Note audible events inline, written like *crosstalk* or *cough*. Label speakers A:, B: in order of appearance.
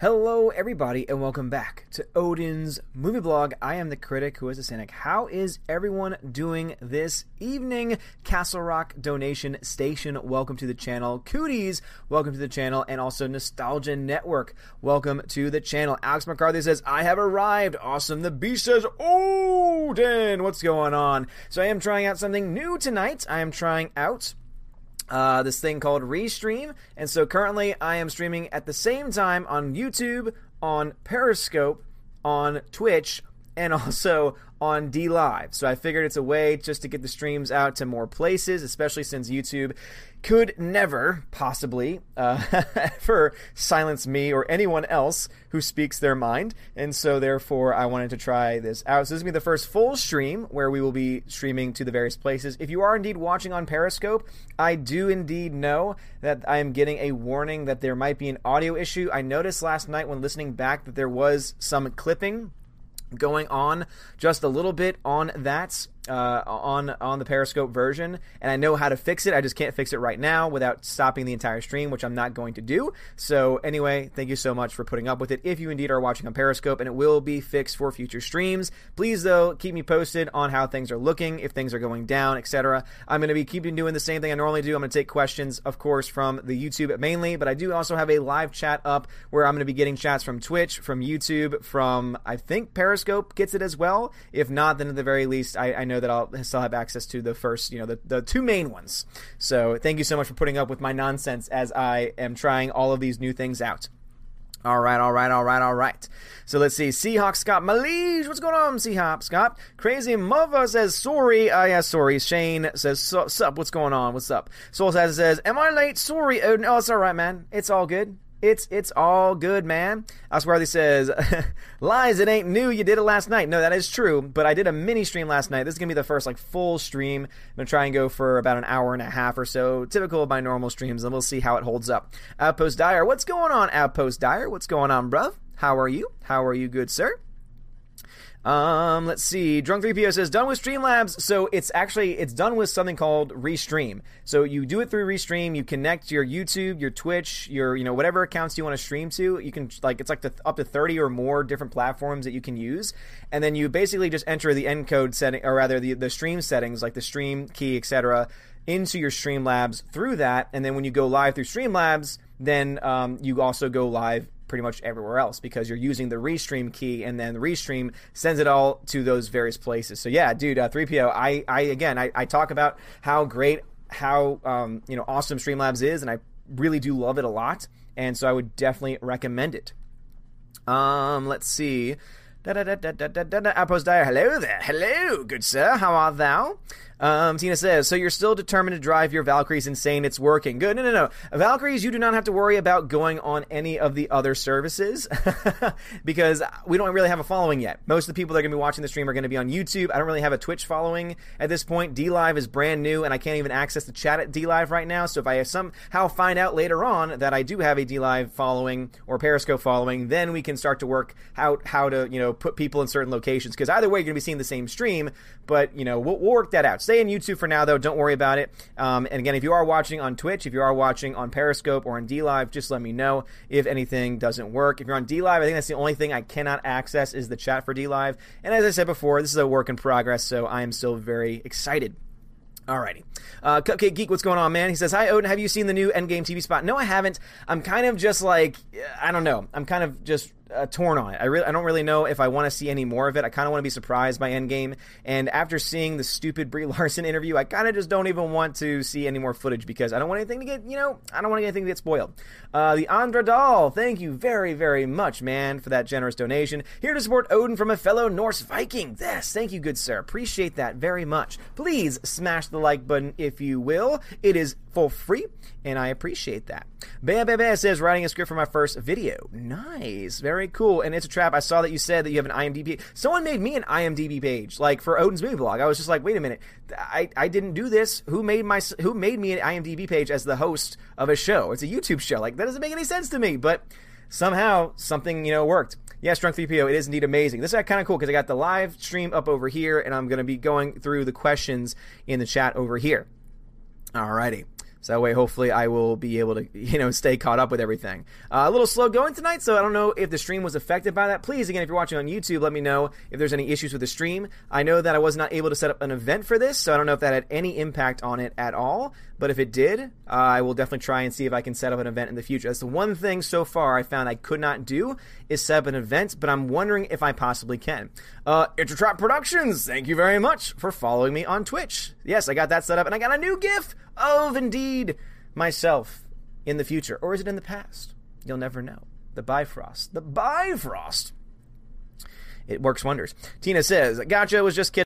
A: Hello, everybody, and welcome back to Odin's movie blog. I am the critic who is a cynic. How is everyone doing this evening? Castle Rock Donation Station, welcome to the channel. Cooties, welcome to the channel, and also Nostalgia Network, welcome to the channel. Alex McCarthy says, I have arrived. Awesome. The Beast says, Odin, what's going on? So I am trying out something new tonight. I am trying out uh, this thing called Restream. And so currently I am streaming at the same time on YouTube, on Periscope, on Twitch, and *laughs* also on D Live. So I figured it's a way just to get the streams out to more places, especially since YouTube could never possibly uh, *laughs* ever silence me or anyone else who speaks their mind. And so, therefore, I wanted to try this out. So, this is going to be the first full stream where we will be streaming to the various places. If you are indeed watching on Periscope, I do indeed know that I am getting a warning that there might be an audio issue. I noticed last night when listening back that there was some clipping going on just a little bit on that uh, on on the Periscope version, and I know how to fix it. I just can't fix it right now without stopping the entire stream, which I'm not going to do. So anyway, thank you so much for putting up with it. If you indeed are watching on Periscope, and it will be fixed for future streams, please though keep me posted on how things are looking, if things are going down, etc. I'm going to be keeping doing the same thing I normally do. I'm going to take questions, of course, from the YouTube mainly, but I do also have a live chat up where I'm going to be getting chats from Twitch, from YouTube, from I think Periscope gets it as well. If not, then at the very least, I, I know that I'll still have access to the first, you know, the, the two main ones. So thank you so much for putting up with my nonsense as I am trying all of these new things out. All right, all right, all right, all right. So let's see. Seahawk Scott Malige, what's going on, Seahawk Scott? Crazy Mother says sorry. Ah, uh, yeah, sorry. Shane says sup. What's going on? What's up? Soul says, am I late? Sorry, Odin. Oh, it's all right, man. It's all good. It's it's all good, man. Oswarthy says, *laughs* "Lies, it ain't new. You did it last night." No, that is true. But I did a mini stream last night. This is gonna be the first like full stream. I'm gonna try and go for about an hour and a half or so, typical of my normal streams, and we'll see how it holds up. Outpost Dyer, what's going on? Outpost Dyer, what's going on, bruv? How are you? How are you, good sir? Um, let's see. Drunk 3PO says done with Streamlabs. So it's actually it's done with something called Restream. So you do it through Restream. You connect your YouTube, your Twitch, your you know whatever accounts you want to stream to. You can like it's like the, up to 30 or more different platforms that you can use, and then you basically just enter the encode setting or rather the the stream settings like the stream key, etc. into your Streamlabs through that, and then when you go live through Streamlabs, then um, you also go live pretty much everywhere else because you're using the restream key and then the restream sends it all to those various places. So yeah, dude, uh, 3PO, I, I again, I, I talk about how great, how um, you know awesome Streamlabs is, and I really do love it a lot, and so I would definitely recommend it. Um, let's see. Da da da da da da da. Dyer, hello there, hello, good sir. How art thou? Um, Tina says, so you're still determined to drive your Valkyries insane. It's working. Good. No, no, no. Valkyries, you do not have to worry about going on any of the other services *laughs* because we don't really have a following yet. Most of the people that are going to be watching the stream are going to be on YouTube. I don't really have a Twitch following at this point. D Live is brand new and I can't even access the chat at D Live right now. So if I somehow find out later on that I do have a D Live following or Periscope following, then we can start to work out how to, you know, put people in certain locations because either way you're going to be seeing the same stream, but, you know, we'll, we'll work that out stay in YouTube for now, though. Don't worry about it. Um, and again, if you are watching on Twitch, if you are watching on Periscope or on D Live, just let me know if anything doesn't work. If you're on D Live, I think that's the only thing I cannot access is the chat for D Live. And as I said before, this is a work in progress, so I am still very excited. Alrighty. Uh, Cupcake Geek, what's going on, man? He says, Hi, Odin. Have you seen the new Endgame TV spot? No, I haven't. I'm kind of just like, I don't know. I'm kind of just uh, torn on it. I really, I don't really know if I want to see any more of it. I kind of want to be surprised by Endgame. And after seeing the stupid Brie *laughs* Larson interview, I kind of just don't even want to see any more footage because I don't want anything to get, you know, I don't want anything to get spoiled. Uh, the Andra Doll, thank you very, very much, man, for that generous donation. Here to support Odin from a fellow Norse Viking. Yes, thank you, good sir. Appreciate that very much. Please smash the like button if you will. It is for free, and I appreciate that. Bam Bam Bam says, writing a script for my first video. Nice. Very cool. And it's a trap. I saw that you said that you have an IMDb. Someone made me an IMDb page, like for Odin's movie blog. I was just like, wait a minute. I, I didn't do this. Who made my who made me an IMDb page as the host of a show? It's a YouTube show. Like that doesn't make any sense to me. But somehow something, you know, worked. Yeah, Strong 3PO, it is indeed amazing. This is kind of cool because I got the live stream up over here, and I'm going to be going through the questions in the chat over here. Alrighty. So that way, hopefully, I will be able to, *laughs* you know, stay caught up with everything. Uh, a little slow going tonight, so I don't know if the stream was affected by that. Please, again, if you're watching on YouTube, let me know if there's any issues with the stream. I know that I was not able to set up an event for this, so I don't know if that had any impact on it at all. But if it did, uh, I will definitely try and see if I can set up an event in the future. That's the one thing so far I found I could not do is set up an event, but I'm wondering if I possibly can. Uh, Intertrap Productions, thank you very much for following me on Twitch. Yes, I got that set up, and I got a new GIF of indeed myself in the future, or is it in the past? You'll never know. The Bifrost, the Bifrost. It works wonders. Tina says, "Gotcha." Was just kidding.